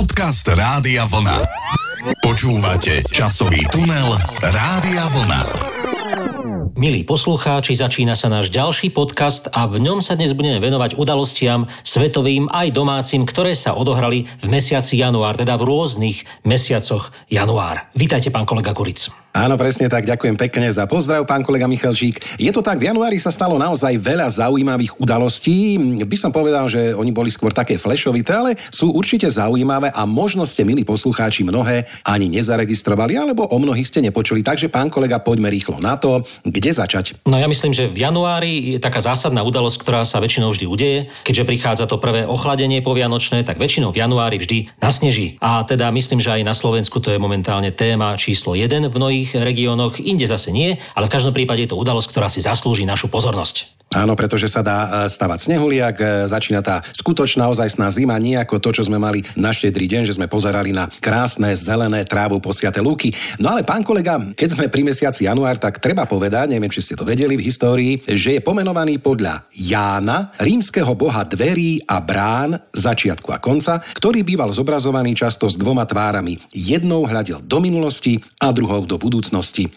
Podcast Rádia Vlna. Počúvate časový tunel Rádia Vlna. Milí poslucháči, začína sa náš ďalší podcast a v ňom sa dnes budeme venovať udalostiam svetovým aj domácim, ktoré sa odohrali v mesiaci január, teda v rôznych mesiacoch január. Vítajte, pán kolega Kuric. Áno, presne tak. Ďakujem pekne za pozdrav, pán kolega Michalčík. Je to tak, v januári sa stalo naozaj veľa zaujímavých udalostí. By som povedal, že oni boli skôr také flešovité, ale sú určite zaujímavé a možno ste, milí poslucháči, mnohé ani nezaregistrovali, alebo o mnohých ste nepočuli. Takže, pán kolega, poďme rýchlo na to, kde začať. No ja myslím, že v januári je taká zásadná udalosť, ktorá sa väčšinou vždy udeje. Keďže prichádza to prvé ochladenie povianočné, tak väčšinou v januári vždy nasneží. A teda myslím, že aj na Slovensku to je momentálne téma číslo 1 v mnohých mnohých regiónoch, inde zase nie, ale v každom prípade je to udalosť, ktorá si zaslúži našu pozornosť. Áno, pretože sa dá e, stavať snehuliak, e, začína tá skutočná ozajstná zima, nie ako to, čo sme mali na štedrý deň, že sme pozerali na krásne zelené trávu posiate lúky. No ale pán kolega, keď sme pri mesiaci január, tak treba povedať, neviem, či ste to vedeli v histórii, že je pomenovaný podľa Jána, rímskeho boha dverí a brán začiatku a konca, ktorý býval zobrazovaný často s dvoma tvárami. Jednou hľadel do minulosti a druhou do budúcnosti.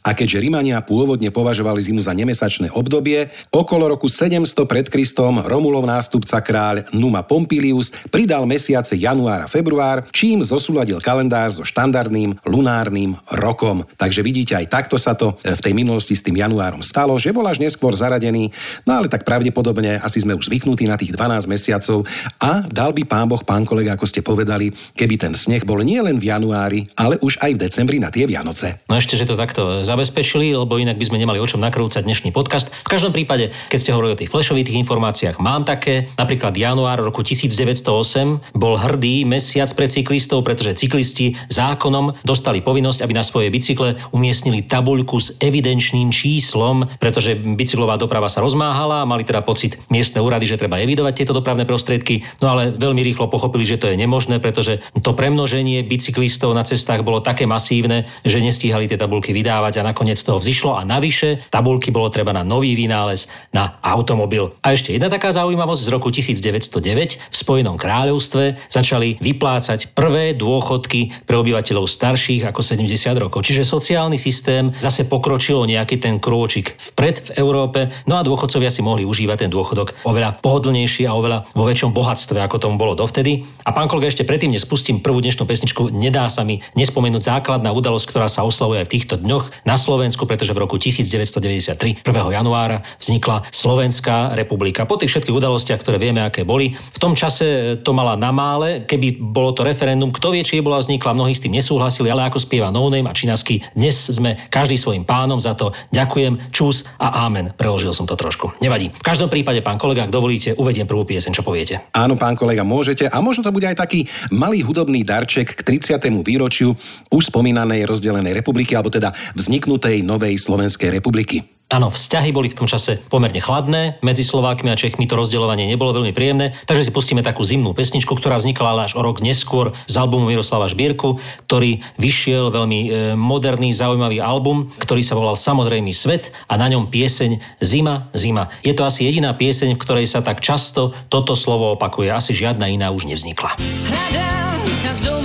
A keďže Rímania pôvodne považovali zimu za nemesačné obdobie, okolo roku roku 700 pred Kristom Romulov nástupca kráľ Numa Pompilius pridal mesiace január a február, čím zosúladil kalendár so štandardným lunárnym rokom. Takže vidíte, aj takto sa to v tej minulosti s tým januárom stalo, že bol až neskôr zaradený, no ale tak pravdepodobne asi sme už zvyknutí na tých 12 mesiacov a dal by pán Boh, pán kolega, ako ste povedali, keby ten sneh bol nie len v januári, ale už aj v decembri na tie Vianoce. No ešte, že to takto zabezpečili, lebo inak by sme nemali o čom nakrúcať dnešný podcast. V každom prípade, keď ste hovorili o tých flashových informáciách, mám také. Napríklad január roku 1908 bol hrdý mesiac pre cyklistov, pretože cyklisti zákonom dostali povinnosť, aby na svoje bicykle umiestnili tabuľku s evidenčným číslom, pretože bicyklová doprava sa rozmáhala a mali teda pocit miestne úrady, že treba evidovať tieto dopravné prostriedky, no ale veľmi rýchlo pochopili, že to je nemožné, pretože to premnoženie bicyklistov na cestách bolo také masívne, že nestíhali tie tabulky vydávať a nakoniec toho vzýšlo a navyše tabulky bolo treba na nový vynález, na automobil. A ešte jedna taká zaujímavosť z roku 1909 v Spojenom kráľovstve začali vyplácať prvé dôchodky pre obyvateľov starších ako 70 rokov. Čiže sociálny systém zase pokročilo nejaký ten krôčik vpred v Európe, no a dôchodcovia si mohli užívať ten dôchodok oveľa pohodlnejší a oveľa vo väčšom bohatstve, ako tomu bolo dovtedy. A pán kolega, ešte predtým, než spustím prvú dnešnú pesničku, nedá sa mi nespomenúť základná udalosť, ktorá sa oslavuje aj v týchto dňoch na Slovensku, pretože v roku 1993, 1. januára, vznikla Slovenská republika. Po tých všetkých udalostiach, ktoré vieme, aké boli, v tom čase to mala na mále, keby bolo to referendum, kto vie, či bola vznikla, mnohí s tým nesúhlasili, ale ako spieva No Name a Činasky, dnes sme každý svojim pánom za to ďakujem, čus a amen. Preložil som to trošku. Nevadí. V každom prípade, pán kolega, ak dovolíte, uvediem prvú pieseň, čo poviete. Áno, pán kolega, môžete. A možno to bude aj taký malý hudobný darček k 30. výročiu už spomínanej rozdelenej republiky, alebo teda vzniknutej novej Slovenskej republiky. Áno, vzťahy boli v tom čase pomerne chladné, medzi Slovákmi a Čechmi to rozdeľovanie nebolo veľmi príjemné, takže si pustíme takú zimnú pesničku, ktorá vznikla ale až o rok neskôr z albumu Miroslava Šbírku, ktorý vyšiel veľmi e, moderný, zaujímavý album, ktorý sa volal Samozrejmý svet a na ňom pieseň Zima, zima. Je to asi jediná pieseň, v ktorej sa tak často toto slovo opakuje. Asi žiadna iná už nevznikla. Hľadám ťa doma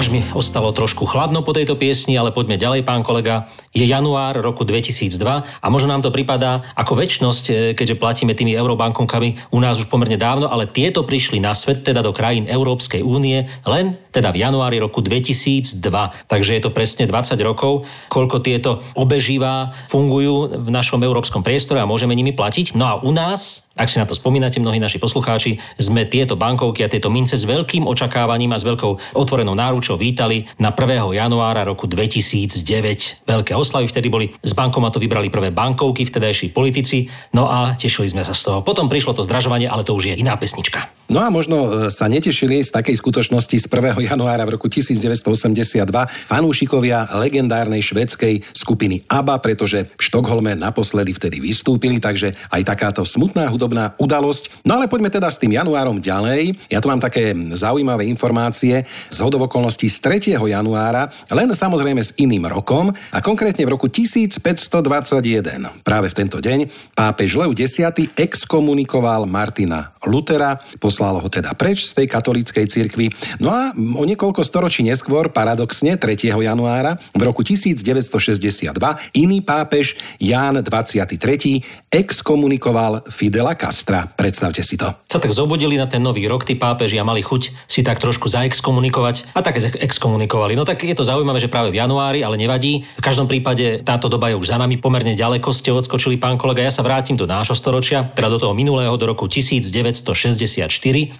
až mi ostalo trošku chladno po tejto piesni, ale poďme ďalej, pán kolega. Je január roku 2002 a možno nám to pripadá ako väčnosť, e, keďže platíme tými eurobankonkami u nás už pomerne dávno, ale tieto prišli na svet, teda do krajín Európskej únie, len teda v januári roku 2002. Takže je to presne 20 rokov, koľko tieto obeživá fungujú v našom európskom priestore a môžeme nimi platiť. No a u nás ak si na to spomínate, mnohí naši poslucháči, sme tieto bankovky a tieto mince s veľkým očakávaním a s veľkou otvorenou náručou vítali na 1. januára roku 2009. Veľké oslavy vtedy boli, z bankomatu vybrali prvé bankovky vtedajší politici, no a tešili sme sa z toho. Potom prišlo to zdražovanie, ale to už je iná pesnička. No a možno e, sa netešili z takej skutočnosti z 1. januára v roku 1982 fanúšikovia legendárnej švedskej skupiny ABBA, pretože v Štokholme naposledy vtedy vystúpili, takže aj takáto smutná hudobná podobná udalosť. No ale poďme teda s tým januárom ďalej. Ja tu mám také zaujímavé informácie z hodovokolností z 3. januára, len samozrejme s iným rokom a konkrétne v roku 1521. Práve v tento deň pápež Leo X exkomunikoval Martina Lutera, poslal ho teda preč z tej katolíckej cirkvi. No a o niekoľko storočí neskôr, paradoxne 3. januára v roku 1962 iný pápež Ján 23. exkomunikoval Fidela Castra. Predstavte si to. Sa tak zobudili na ten nový rok, tí pápeži a mali chuť si tak trošku zaexkomunikovať a tak exkomunikovali. No tak je to zaujímavé, že práve v januári, ale nevadí. V každom prípade táto doba je už za nami, pomerne ďaleko ste odskočili, pán kolega. Ja sa vrátim do nášho storočia, teda do toho minulého, do roku 1964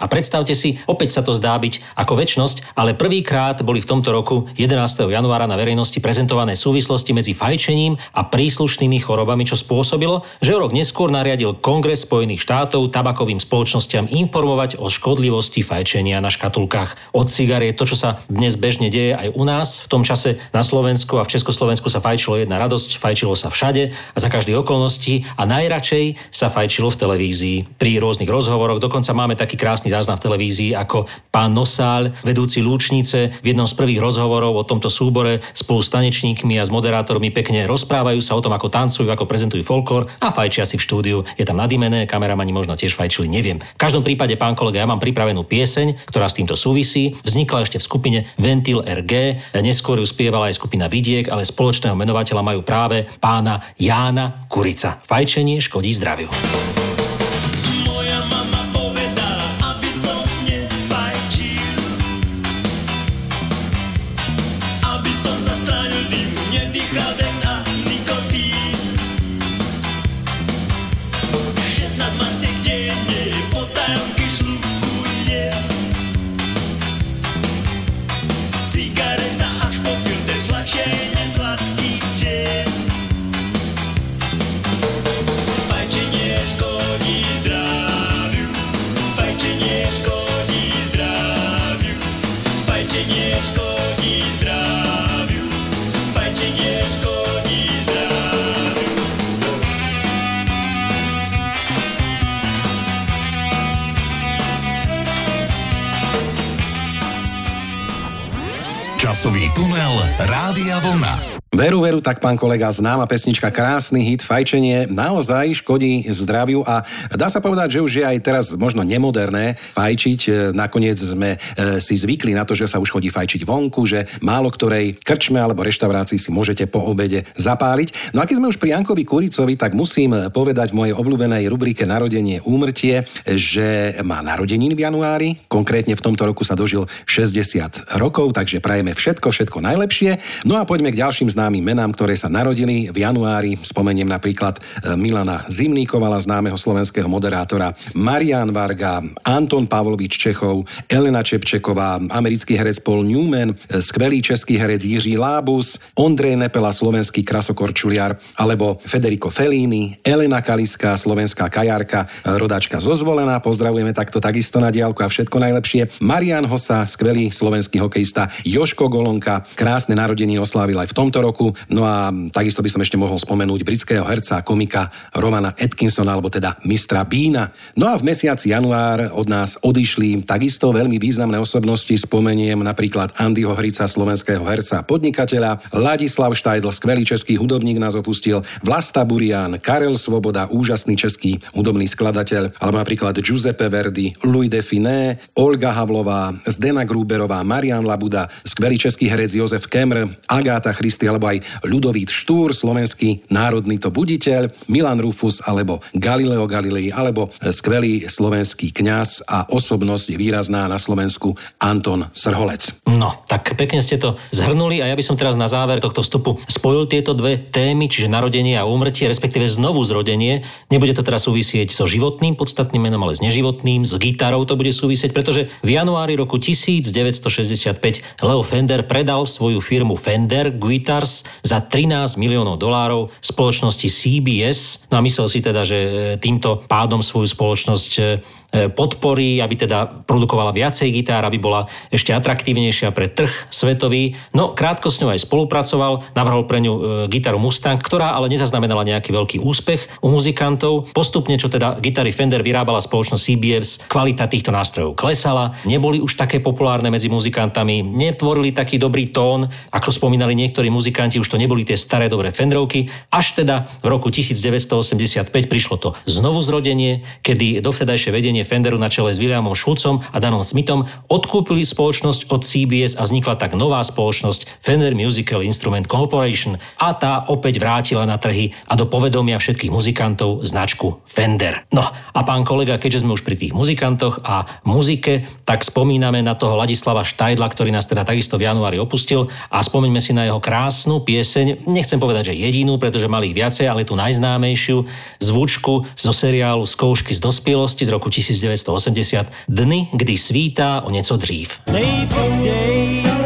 a predstavte si, opäť sa to zdá byť ako väčnosť, ale prvýkrát boli v tomto roku 11. januára na verejnosti prezentované súvislosti medzi fajčením a príslušnými chorobami, čo spôsobilo, že rok neskôr nariadil Kongres Spojených Spojených štátov tabakovým spoločnosťam informovať o škodlivosti fajčenia na škatulkách od cigariet. To, čo sa dnes bežne deje aj u nás. V tom čase na Slovensku a v Československu sa fajčilo jedna radosť, fajčilo sa všade a za každých okolností a najradšej sa fajčilo v televízii pri rôznych rozhovoroch. Dokonca máme taký krásny záznam v televízii, ako pán Nosál, vedúci Lúčnice, v jednom z prvých rozhovorov o tomto súbore spolu s tanečníkmi a s moderátormi pekne rozprávajú sa o tom, ako tancujú, ako prezentujú folklór a fajčia si v štúdiu. Je tam nadimené, kameramani možno tiež fajčili, neviem. V každom prípade, pán kolega, ja mám pripravenú pieseň, ktorá s týmto súvisí. Vznikla ešte v skupine Ventil RG, neskôr ju spievala aj skupina Vidiek, ale spoločného menovateľa majú práve pána Jána Kurica. Fajčenie škodí zdraviu. Tak pán kolega, známa pesnička, krásny hit, fajčenie naozaj škodí zdraviu a dá sa povedať, že už je aj teraz možno nemoderné fajčiť. E, nakoniec sme e, si zvykli na to, že sa už chodí fajčiť vonku, že málo ktorej krčme alebo reštaurácii si môžete po obede zapáliť. No a keď sme už pri Jankovi Kuricovi, tak musím povedať v mojej obľúbenej rubrike Narodenie úmrtie, že má narodeniny v januári, konkrétne v tomto roku sa dožil 60 rokov, takže prajeme všetko, všetko najlepšie. No a poďme k ďalším známym menám, ktoré sa narodili v januári. Spomeniem napríklad e, Milana Zimníkovala, známeho slovenského moderátora, Marian Varga, Anton Pavlovič Čechov, Elena Čepčeková, americký herec Paul Newman, e, skvelý český herec Jiří Lábus, Ondrej Nepela, slovenský krasokorčuliar, alebo Federico Fellini, Elena Kaliska, slovenská kajarka, e, rodačka zo Zvolená, pozdravujeme takto takisto na diálku a všetko najlepšie. Marian Hosa, skvelý slovenský hokejista, Joško Golonka, krásne narodeniny oslávil aj v tomto roku. No a takisto by som ešte mohol spomenúť britského herca a komika Romana Atkinsona, alebo teda mistra Bína. No a v mesiaci január od nás odišli takisto veľmi významné osobnosti. Spomeniem napríklad Andyho Hrica, slovenského herca a podnikateľa, Ladislav Štajdl, skvelý český hudobník nás opustil, Vlasta Burian, Karel Svoboda, úžasný český hudobný skladateľ, alebo napríklad Giuseppe Verdi, Louis Finé, Olga Havlová, Zdena Gruberová, Marian Labuda, skvelý český herec Jozef Kemr, Agáta Christy alebo aj Ľudovít Štúr, slovenský národný to buditeľ, Milan Rufus alebo Galileo Galilei alebo skvelý slovenský kňaz a osobnosť výrazná na Slovensku Anton Srholec. No, tak pekne ste to zhrnuli a ja by som teraz na záver tohto vstupu spojil tieto dve témy, čiže narodenie a úmrtie, respektíve znovu zrodenie. Nebude to teraz súvisieť so životným podstatným menom, ale s neživotným, s gitarou to bude súvisieť, pretože v januári roku 1965 Leo Fender predal svoju firmu Fender Guitars za 13 miliónov dolárov spoločnosti CBS. No a myslel si teda, že týmto pádom svoju spoločnosť E, podpory, aby teda produkovala viacej gitár, aby bola ešte atraktívnejšia pre trh svetový. No, krátko s ňou aj spolupracoval, navrhol pre ňu e, gitaru Mustang, ktorá ale nezaznamenala nejaký veľký úspech u muzikantov. Postupne, čo teda gitary Fender vyrábala spoločnosť CBS, kvalita týchto nástrojov klesala, neboli už také populárne medzi muzikantami, netvorili taký dobrý tón, ako spomínali niektorí muzikanti, už to neboli tie staré dobré Fenderovky, až teda v roku 1985 prišlo to znovu zrodenie, kedy dovtedajšie vedenie vedenie Fenderu na čele s Williamom Schulzom a Danom Smithom odkúpili spoločnosť od CBS a vznikla tak nová spoločnosť Fender Musical Instrument Corporation a tá opäť vrátila na trhy a do povedomia všetkých muzikantov značku Fender. No a pán kolega, keďže sme už pri tých muzikantoch a muzike, tak spomíname na toho Ladislava Štajdla, ktorý nás teda takisto v januári opustil a spomeňme si na jeho krásnu pieseň, nechcem povedať, že jedinú, pretože mali ich viacej, ale tú najznámejšiu zvučku zo seriálu Skoušky z dospielosti z roku 1980 Dny, kdy svítá o něco dřív. Nejpozději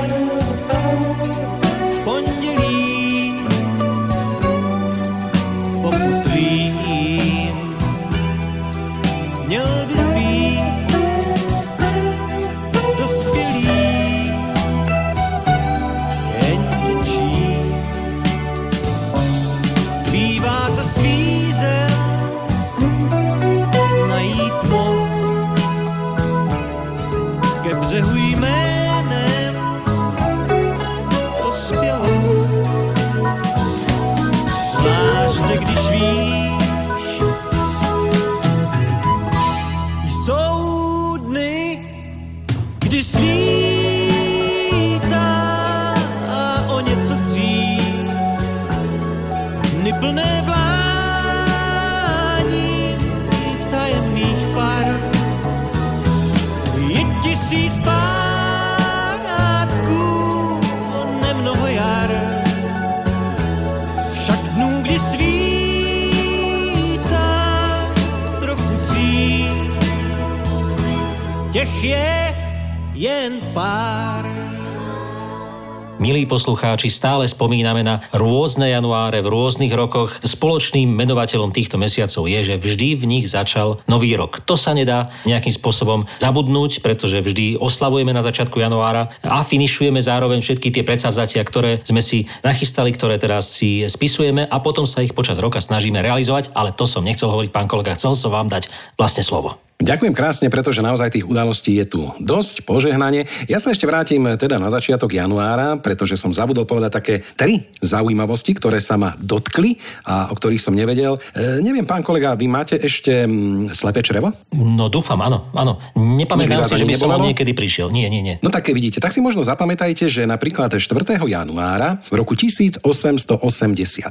Poslucháči, stále spomíname na rôzne januáre v rôznych rokoch. Spoločným menovateľom týchto mesiacov je, že vždy v nich začal nový rok. To sa nedá nejakým spôsobom zabudnúť, pretože vždy oslavujeme na začiatku januára a finišujeme zároveň všetky tie predsavzatia, ktoré sme si nachystali, ktoré teraz si spisujeme a potom sa ich počas roka snažíme realizovať, ale to som nechcel hovoriť, pán kolega, chcel som vám dať vlastne slovo. Ďakujem krásne, pretože naozaj tých udalostí je tu dosť, požehnanie. Ja sa ešte vrátim teda na začiatok januára, pretože som zabudol povedať také tri zaujímavosti, ktoré sa ma dotkli a o ktorých som nevedel. E, neviem, pán kolega, vy máte ešte m, slepé črevo? No dúfam, áno, áno. Nepamätám si, že by som niekedy prišiel. Nie, nie, nie. No tak vidíte, tak si možno zapamätajte, že napríklad 4. januára v roku 1885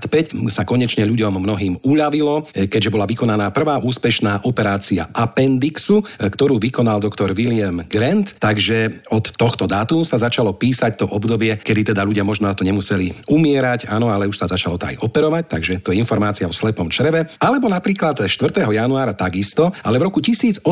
sa konečne ľuďom mnohým uľavilo, e, keďže bola vykonaná prvá úspešná operácia Apen appendixu, e, ktorú vykonal doktor William Grant, takže od tohto dátumu sa začalo písať to obdobie, kedy teda ľudia možno na to nemuseli umierať, áno, ale už sa začalo to aj operovať, takže to je informácia o slepom čreve. Alebo napríklad 4. januára takisto, ale v roku 1847,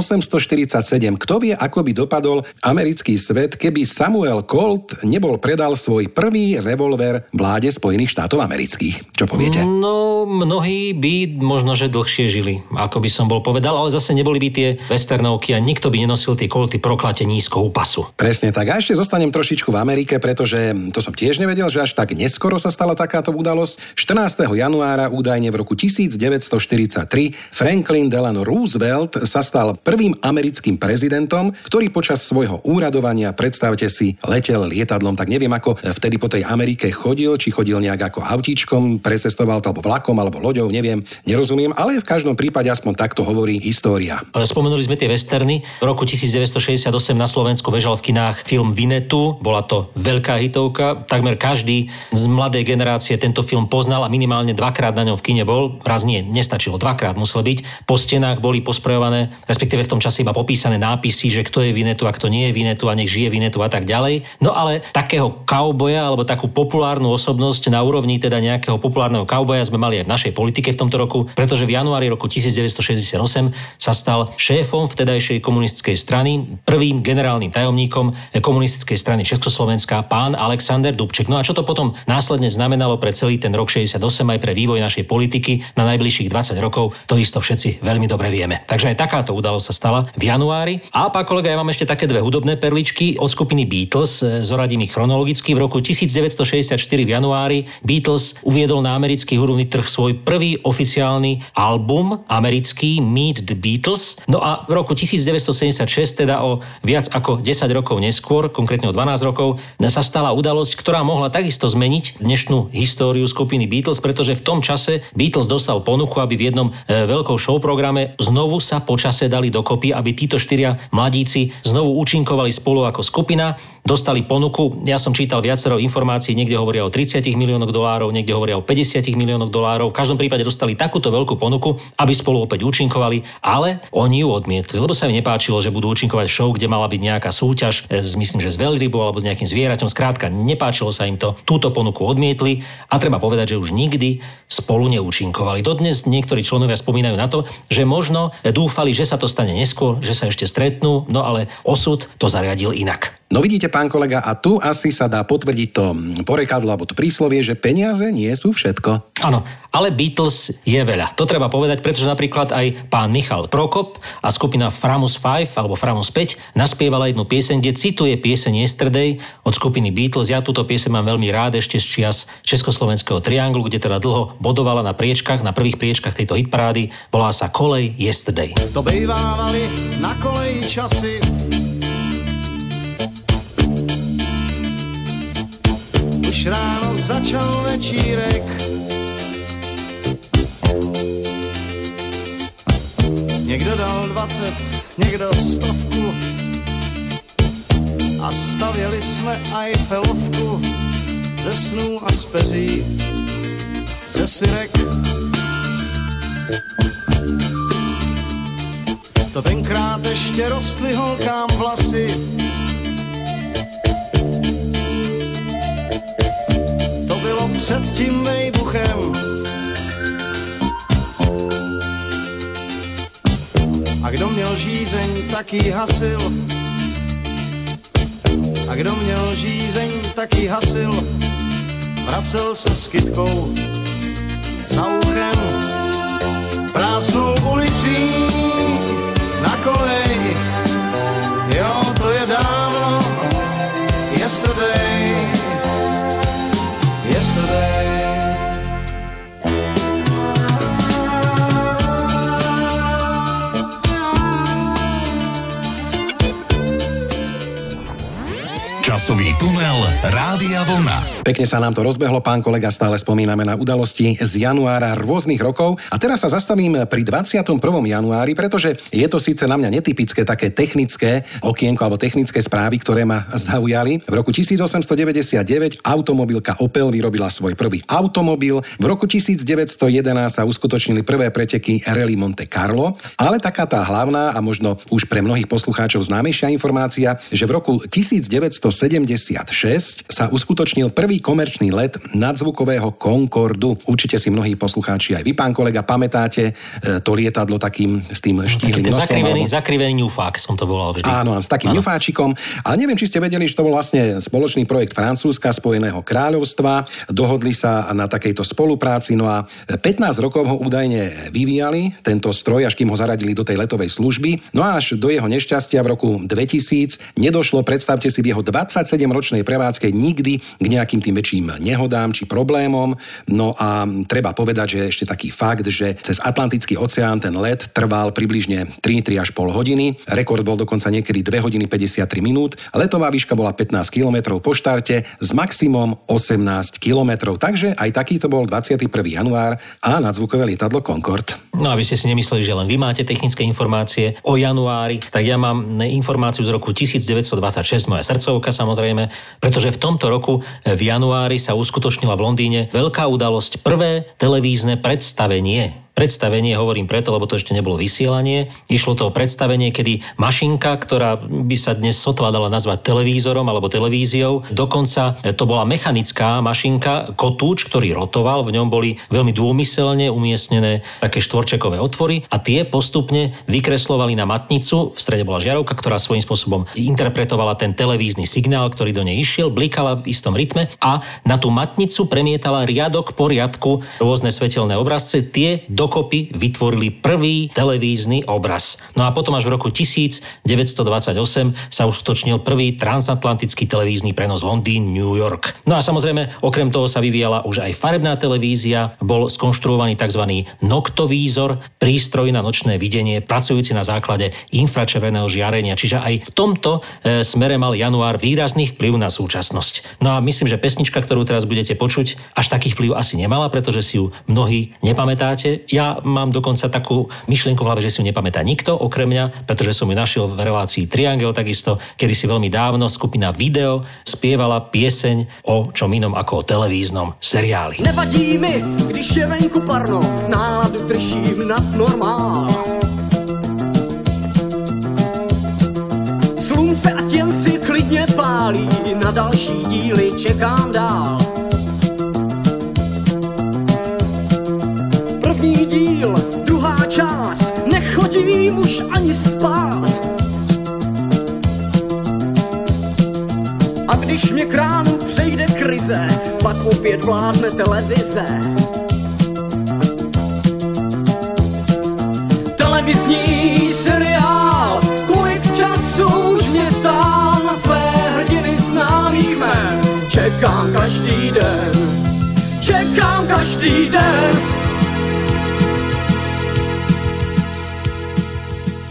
kto vie, ako by dopadol americký svet, keby Samuel Colt nebol predal svoj prvý revolver vláde Spojených štátov amerických. Čo poviete? No, mnohí by možno, že dlhšie žili, ako by som bol povedal, ale zase neboli by tie tie westernovky a nikto by nenosil tie kolty proklate nízko u pasu. Presne tak. A ešte zostanem trošičku v Amerike, pretože to som tiež nevedel, že až tak neskoro sa stala takáto udalosť. 14. januára údajne v roku 1943 Franklin Delano Roosevelt sa stal prvým americkým prezidentom, ktorý počas svojho úradovania, predstavte si, letel lietadlom. Tak neviem, ako vtedy po tej Amerike chodil, či chodil nejak ako autíčkom, precestoval alebo vlakom, alebo loďou, neviem, nerozumiem, ale v každom prípade aspoň takto hovorí história. Spomenuli sme tie westerny. V roku 1968 na Slovensku bežal v kinách film Vinetu. Bola to veľká hitovka. Takmer každý z mladej generácie tento film poznal a minimálne dvakrát na ňom v kine bol. Raz nie, nestačilo, dvakrát musel byť. Po stenách boli posprejované, respektíve v tom čase iba popísané nápisy, že kto je Vinetu a kto nie je Vinetu a nech žije Vinetu a tak ďalej. No ale takého kauboja alebo takú populárnu osobnosť na úrovni teda nejakého populárneho kauboja sme mali aj v našej politike v tomto roku, pretože v januári roku 1968 sa stal šéfom vtedajšej komunistickej strany, prvým generálnym tajomníkom komunistickej strany Československa, pán Alexander Dubček. No a čo to potom následne znamenalo pre celý ten rok 68 aj pre vývoj našej politiky na najbližších 20 rokov, to isto všetci veľmi dobre vieme. Takže aj takáto udalosť sa stala v januári. A pán kolega, ja mám ešte také dve hudobné perličky od skupiny Beatles, e, zoradím ich chronologicky. V roku 1964 v januári Beatles uviedol na americký hudobný trh svoj prvý oficiálny album americký Meet the Beatles. No a v roku 1976, teda o viac ako 10 rokov neskôr, konkrétne o 12 rokov, sa stala udalosť, ktorá mohla takisto zmeniť dnešnú históriu skupiny Beatles, pretože v tom čase Beatles dostal ponuku, aby v jednom e, veľkom show programe znovu sa počase dali dokopy, aby títo štyria mladíci znovu účinkovali spolu ako skupina dostali ponuku. Ja som čítal viacero informácií, niekde hovoria o 30 miliónoch dolárov, niekde hovoria o 50 miliónoch dolárov. V každom prípade dostali takúto veľkú ponuku, aby spolu opäť účinkovali, ale oni ju odmietli, lebo sa im nepáčilo, že budú účinkovať v show, kde mala byť nejaká súťaž, e, s, myslím, že s veľrybou alebo s nejakým zvieraťom. Skrátka, nepáčilo sa im to, túto ponuku odmietli a treba povedať, že už nikdy spolu neúčinkovali. Dodnes niektorí členovia spomínajú na to, že možno dúfali, že sa to stane neskôr, že sa ešte stretnú, no ale osud to zariadil inak. No vidíte, pán kolega, a tu asi sa dá potvrdiť to porekadlo alebo to príslovie, že peniaze nie sú všetko. Áno, ale Beatles je veľa. To treba povedať, pretože napríklad aj pán Michal Prokop a skupina Framus 5 alebo Framus 5 naspievala jednu pieseň, kde cituje pieseň Yesterday od skupiny Beatles. Ja túto pieseň mám veľmi rád ešte z čias Československého trianglu, kde teda dlho bodovala na priečkach, na prvých priečkach tejto hitparády. Volá sa Kolej Yesterday. To bejvávali na koleji časy, Ráno začal večírek. Někdo dal 20, někdo stovku. A stavěli jsme Eiffelovku Ze snů a z peří Ze syrek. To tenkrát ještě rostly holkám vlasy před tím vejbuchem. A kdo měl žízeň, tak jí hasil. A kdo měl žízeň, tak jí hasil. Vracel se s kytkou za uchem prázdnou ulicí tunel Rádia Vlna. Pekne sa nám to rozbehlo, pán kolega, stále spomíname na udalosti z januára rôznych rokov. A teraz sa zastavím pri 21. januári, pretože je to síce na mňa netypické také technické okienko alebo technické správy, ktoré ma zaujali. V roku 1899 automobilka Opel vyrobila svoj prvý automobil. V roku 1911 sa uskutočnili prvé preteky Rally Monte Carlo, ale taká tá hlavná a možno už pre mnohých poslucháčov známejšia informácia, že v roku 1900 1976 sa uskutočnil prvý komerčný let nadzvukového Concordu. Určite si mnohí poslucháči aj vy, pán kolega, pamätáte e, to lietadlo takým s tým Taký ten nosom. zakrivený, alebo- zakrivený ňufák som to volal vždy. Áno, s takým Áno. ňufáčikom. Ale neviem, či ste vedeli, že to bol vlastne spoločný projekt Francúzska, Spojeného kráľovstva. Dohodli sa na takejto spolupráci. No a 15 rokov ho údajne vyvíjali, tento stroj, až kým ho zaradili do tej letovej služby. No a až do jeho nešťastia v roku 2000 nedošlo, predstavte si, v jeho 27-ročnej prevádzke nikdy k nejakým tým väčším nehodám či problémom. No a treba povedať, že ešte taký fakt, že cez Atlantický oceán ten let trval približne 3-3 až pol hodiny. Rekord bol dokonca niekedy 2 hodiny 53 minút. Letová výška bola 15 km po štarte s maximum 18 km. Takže aj takýto bol 21. január a nadzvukové lietadlo Concorde. No aby ste si nemysleli, že len vy máte technické informácie o januári, tak ja mám informáciu z roku 1926, moja srdcovka samozrejme, pretože v tomto roku v januári sa uskutočnila v Londýne veľká udalosť, prvé televízne predstavenie Predstavenie hovorím preto, lebo to ešte nebolo vysielanie. Išlo to o predstavenie, kedy mašinka, ktorá by sa dnes sotva dala nazvať televízorom alebo televíziou, dokonca e, to bola mechanická mašinka, kotúč, ktorý rotoval, v ňom boli veľmi dômyselne umiestnené také štvorčekové otvory a tie postupne vykreslovali na matnicu, v strede bola žiarovka, ktorá svojím spôsobom interpretovala ten televízny signál, ktorý do nej išiel, blikala v istom rytme a na tú matnicu premietala riadok po riadku rôzne svetelné obrazce. Tie dokopy vytvorili prvý televízny obraz. No a potom až v roku 1928 sa uskutočnil prvý transatlantický televízny prenos Londýn, New York. No a samozrejme, okrem toho sa vyvíjala už aj farebná televízia, bol skonštruovaný tzv. noktovízor, prístroj na nočné videnie, pracujúci na základe infračerveného žiarenia. Čiže aj v tomto e, smere mal január výrazný vplyv na súčasnosť. No a myslím, že pesnička, ktorú teraz budete počuť, až taký vplyv asi nemala, pretože si ju mnohí nepamätáte. Ja mám dokonca takú myšlienku v hlave, že si ju nepamätá nikto okrem mňa, pretože som ju našiel v relácii Triangel takisto, kedy si veľmi dávno skupina Video spievala pieseň o čom inom ako o televíznom seriáli. Nevadí mi, když je venku parno, náladu držím nad normál. Slunce ať jen si klidně pálí, na další díly čekám dál. Díl, druhá část, nechodím už ani spát. A když mě kránu přejde krize, pak opět vládne televize. Televizní seriál, kolik času už mě stál na své hrdiny známých jmen. Čekám každý den, čekám každý den.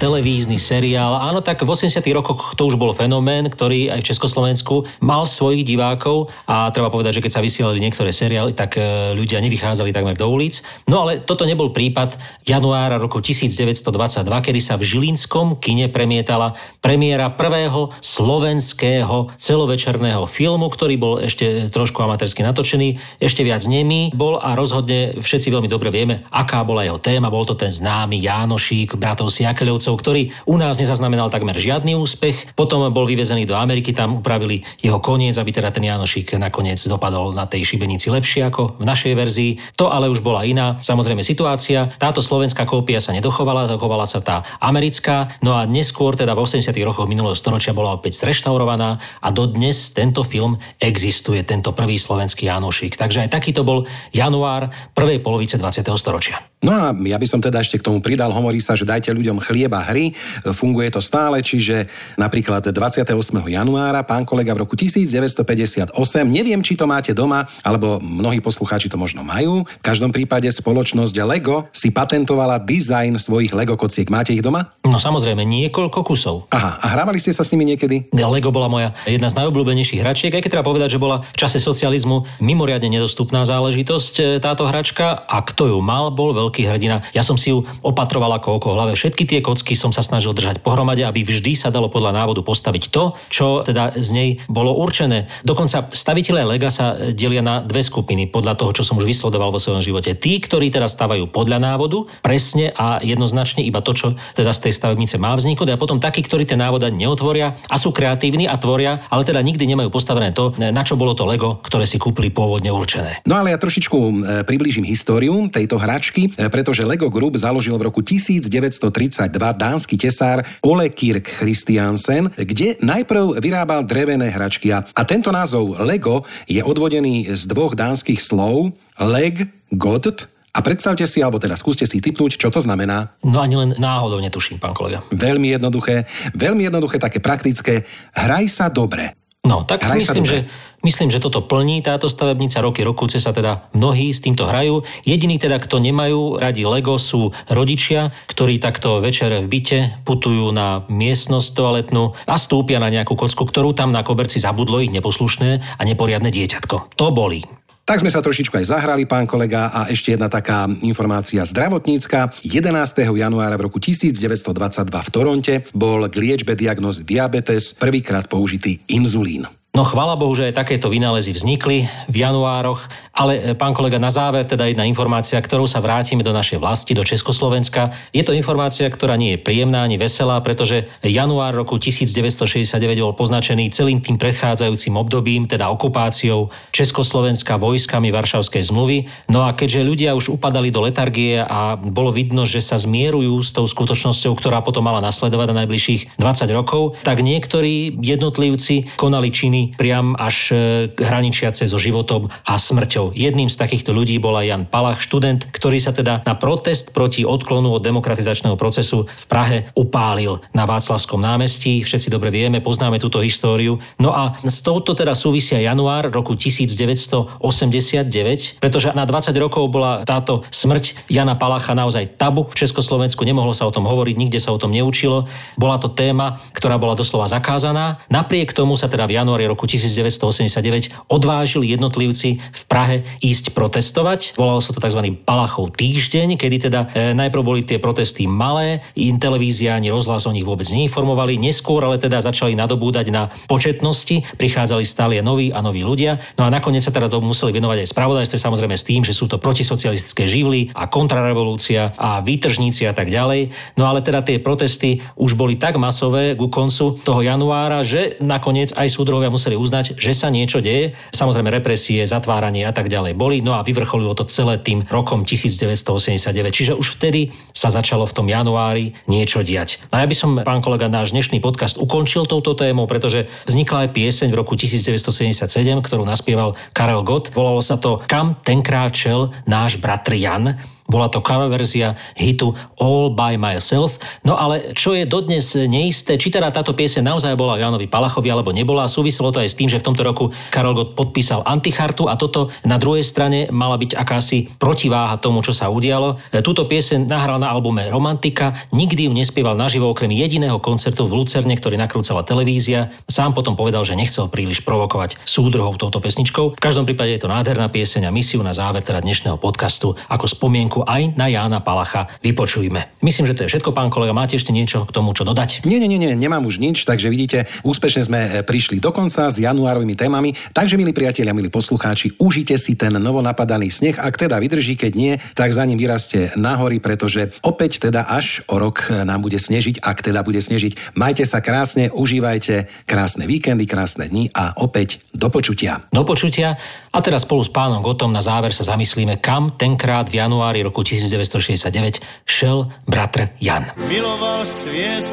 Televízny seriál. Áno, tak v 80 rokoch to už bol fenomén, ktorý aj v Československu mal svojich divákov a treba povedať, že keď sa vysielali niektoré seriály, tak e, ľudia nevychádzali takmer do ulic. No ale toto nebol prípad januára roku 1922, kedy sa v Žilinskom kine premietala premiéra prvého slovenského celovečerného filmu, ktorý bol ešte trošku amatérsky natočený, ešte viac nemý bol a rozhodne všetci veľmi dobre vieme, aká bola jeho téma. Bol to ten známy Jánošík, bratov Siakeľovcov, ktorý u nás nezaznamenal takmer žiadny úspech. Potom bol vyvezený do Ameriky, tam upravili jeho koniec, aby teda ten Jánošík nakoniec dopadol na tej šibenici lepšie ako v našej verzii. To ale už bola iná, samozrejme situácia. Táto slovenská kópia sa nedochovala, dochovala sa tá americká. No a neskôr, teda v 80. rokoch minulého storočia bola opäť zreštaurovaná a dodnes tento film existuje, tento prvý slovenský Jánošík. Takže aj takýto bol január prvej polovice 20. storočia. No a ja by som teda ešte k tomu pridal, hovorí sa, že dajte ľuďom chlieba hry, funguje to stále, čiže napríklad 28. januára, pán kolega v roku 1958, neviem, či to máte doma, alebo mnohí poslucháči to možno majú, v každom prípade spoločnosť Lego si patentovala dizajn svojich Lego kociek. Máte ich doma? No samozrejme, niekoľko kusov. Aha, a hrávali ste sa s nimi niekedy? Lego bola moja jedna z najobľúbenejších hračiek, aj keď treba povedať, že bola v čase socializmu mimoriadne nedostupná záležitosť e, táto hračka a kto ju mal, bol veľký hrdina. Ja som si ju opatroval ako oko hlave. Všetky tie kocky hračky som sa snažil držať pohromade, aby vždy sa dalo podľa návodu postaviť to, čo teda z nej bolo určené. Dokonca staviteľe Lega sa delia na dve skupiny podľa toho, čo som už vysledoval vo svojom živote. Tí, ktorí teda stavajú podľa návodu, presne a jednoznačne iba to, čo teda z tej stavebnice má vzniknúť a potom takí, ktorí ten návod ani neotvoria a sú kreatívni a tvoria, ale teda nikdy nemajú postavené to, na čo bolo to Lego, ktoré si kúpili pôvodne určené. No ale ja trošičku e, priblížim históriu tejto hračky, e, pretože Lego Group založil v roku 1932 dánsky tesár Ole Kirk Christiansen, kde najprv vyrábal drevené hračky a, tento názov Lego je odvodený z dvoch dánskych slov leg, god a predstavte si, alebo teda skúste si typnúť, čo to znamená. No ani len náhodou netuším, pán kolega. Veľmi jednoduché, veľmi jednoduché, také praktické. Hraj sa dobre. No, tak Hraj myslím, že, myslím, že toto plní táto stavebnica. Roky, rokúce sa teda mnohí s týmto hrajú. Jediní teda, kto nemajú radi Lego, sú rodičia, ktorí takto večer v byte putujú na miestnosť toaletnú a stúpia na nejakú kocku, ktorú tam na koberci zabudlo ich neposlušné a neporiadne dieťatko. To bolí. Tak sme sa trošičku aj zahrali, pán kolega, a ešte jedna taká informácia zdravotnícka. 11. januára v roku 1922 v Toronte bol k liečbe diagnózy diabetes prvýkrát použitý inzulín. No chvála Bohu, že aj takéto vynálezy vznikli v januároch, ale e, pán kolega, na záver teda jedna informácia, ktorou sa vrátime do našej vlasti, do Československa. Je to informácia, ktorá nie je príjemná ani veselá, pretože január roku 1969 bol poznačený celým tým predchádzajúcim obdobím, teda okupáciou Československa vojskami Varšavskej zmluvy. No a keďže ľudia už upadali do letargie a bolo vidno, že sa zmierujú s tou skutočnosťou, ktorá potom mala nasledovať na najbližších 20 rokov, tak niektorí jednotlivci konali činy priam až e, hraničiace so životom a smrťou. Jedným z takýchto ľudí bol aj Jan Palach, študent, ktorý sa teda na protest proti odklonu od demokratizačného procesu v Prahe upálil na Václavskom námestí. Všetci dobre vieme, poznáme túto históriu. No a s touto teda súvisia január roku 1989, pretože na 20 rokov bola táto smrť Jana Palacha naozaj tabu v Československu, nemohlo sa o tom hovoriť, nikde sa o tom neučilo. Bola to téma, ktorá bola doslova zakázaná. Napriek tomu sa teda v januári roku 1989 odvážili jednotlivci v Prahe ísť protestovať. Volalo sa to tzv. Palachov týždeň, kedy teda e, najprv boli tie protesty malé, in televízia ani rozhlas o nich vôbec neinformovali, neskôr ale teda začali nadobúdať na početnosti, prichádzali stále noví a noví ľudia. No a nakoniec sa teda to museli venovať aj spravodajstve, samozrejme s tým, že sú to protisocialistické živly a kontrarevolúcia a výtržníci a tak ďalej. No ale teda tie protesty už boli tak masové ku koncu toho januára, že nakoniec aj súdrovia museli uznať, že sa niečo deje. Samozrejme represie, zatváranie a tak ďalej boli. No a vyvrcholilo to celé tým rokom 1989. Čiže už vtedy sa začalo v tom januári niečo diať. A ja by som, pán kolega, náš dnešný podcast ukončil touto témou, pretože vznikla aj pieseň v roku 1977, ktorú naspieval Karel Gott. Volalo sa to Kam tenkrát šel náš bratr Jan. Bola to cover verzia hitu All by Myself. No ale čo je dodnes neisté, či teda táto pieseň naozaj bola Janovi Palachovi alebo nebola, súviselo to aj s tým, že v tomto roku Karol Gott podpísal antichartu a toto na druhej strane mala byť akási protiváha tomu, čo sa udialo. Túto pieseň nahral na albume Romantika, nikdy ju nespieval naživo okrem jediného koncertu v Lucerne, ktorý nakrúcala televízia. Sám potom povedal, že nechcel príliš provokovať súdruhov touto pesničkou. V každom prípade je to nádherná pieseň a misiu na záver teda dnešného podcastu ako spomienku aj na Jána Palacha vypočujme. Myslím, že to je všetko, pán kolega. Máte ešte niečo k tomu, čo dodať? Nie, nie, nie, nie nemám už nič, takže vidíte, úspešne sme e, prišli do konca s januárovými témami. Takže, milí priatelia, milí poslucháči, užite si ten novonapadaný sneh. Ak teda vydrží, keď nie, tak za ním vyraste nahory, pretože opäť teda až o rok e, nám bude snežiť, ak teda bude snežiť. Majte sa krásne, užívajte krásne víkendy, krásne dni a opäť do počutia. Do počutia. A teraz spolu s pánom Gotom na záver sa zamyslíme, kam tenkrát v januári roku 1969 šel bratr Jan. Miloval svět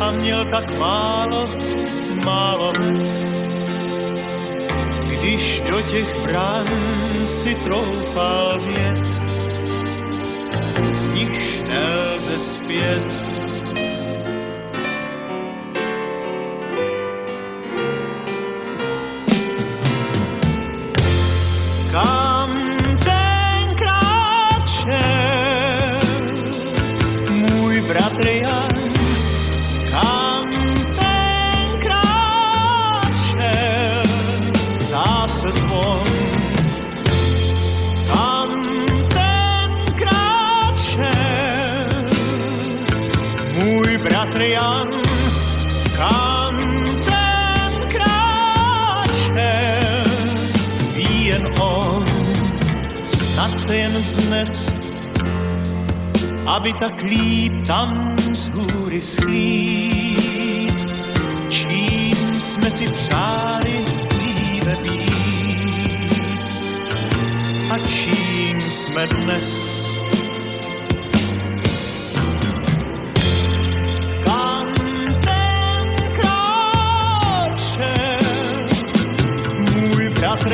a měl tak málo, málo let. Když do těch brán si troufal vět, z nich nelze zpět. les, aby tak líp tam z hůry schlít, čím jsme si přáli dříve být. A čím jsme dnes. Kam ten kráče, můj bratr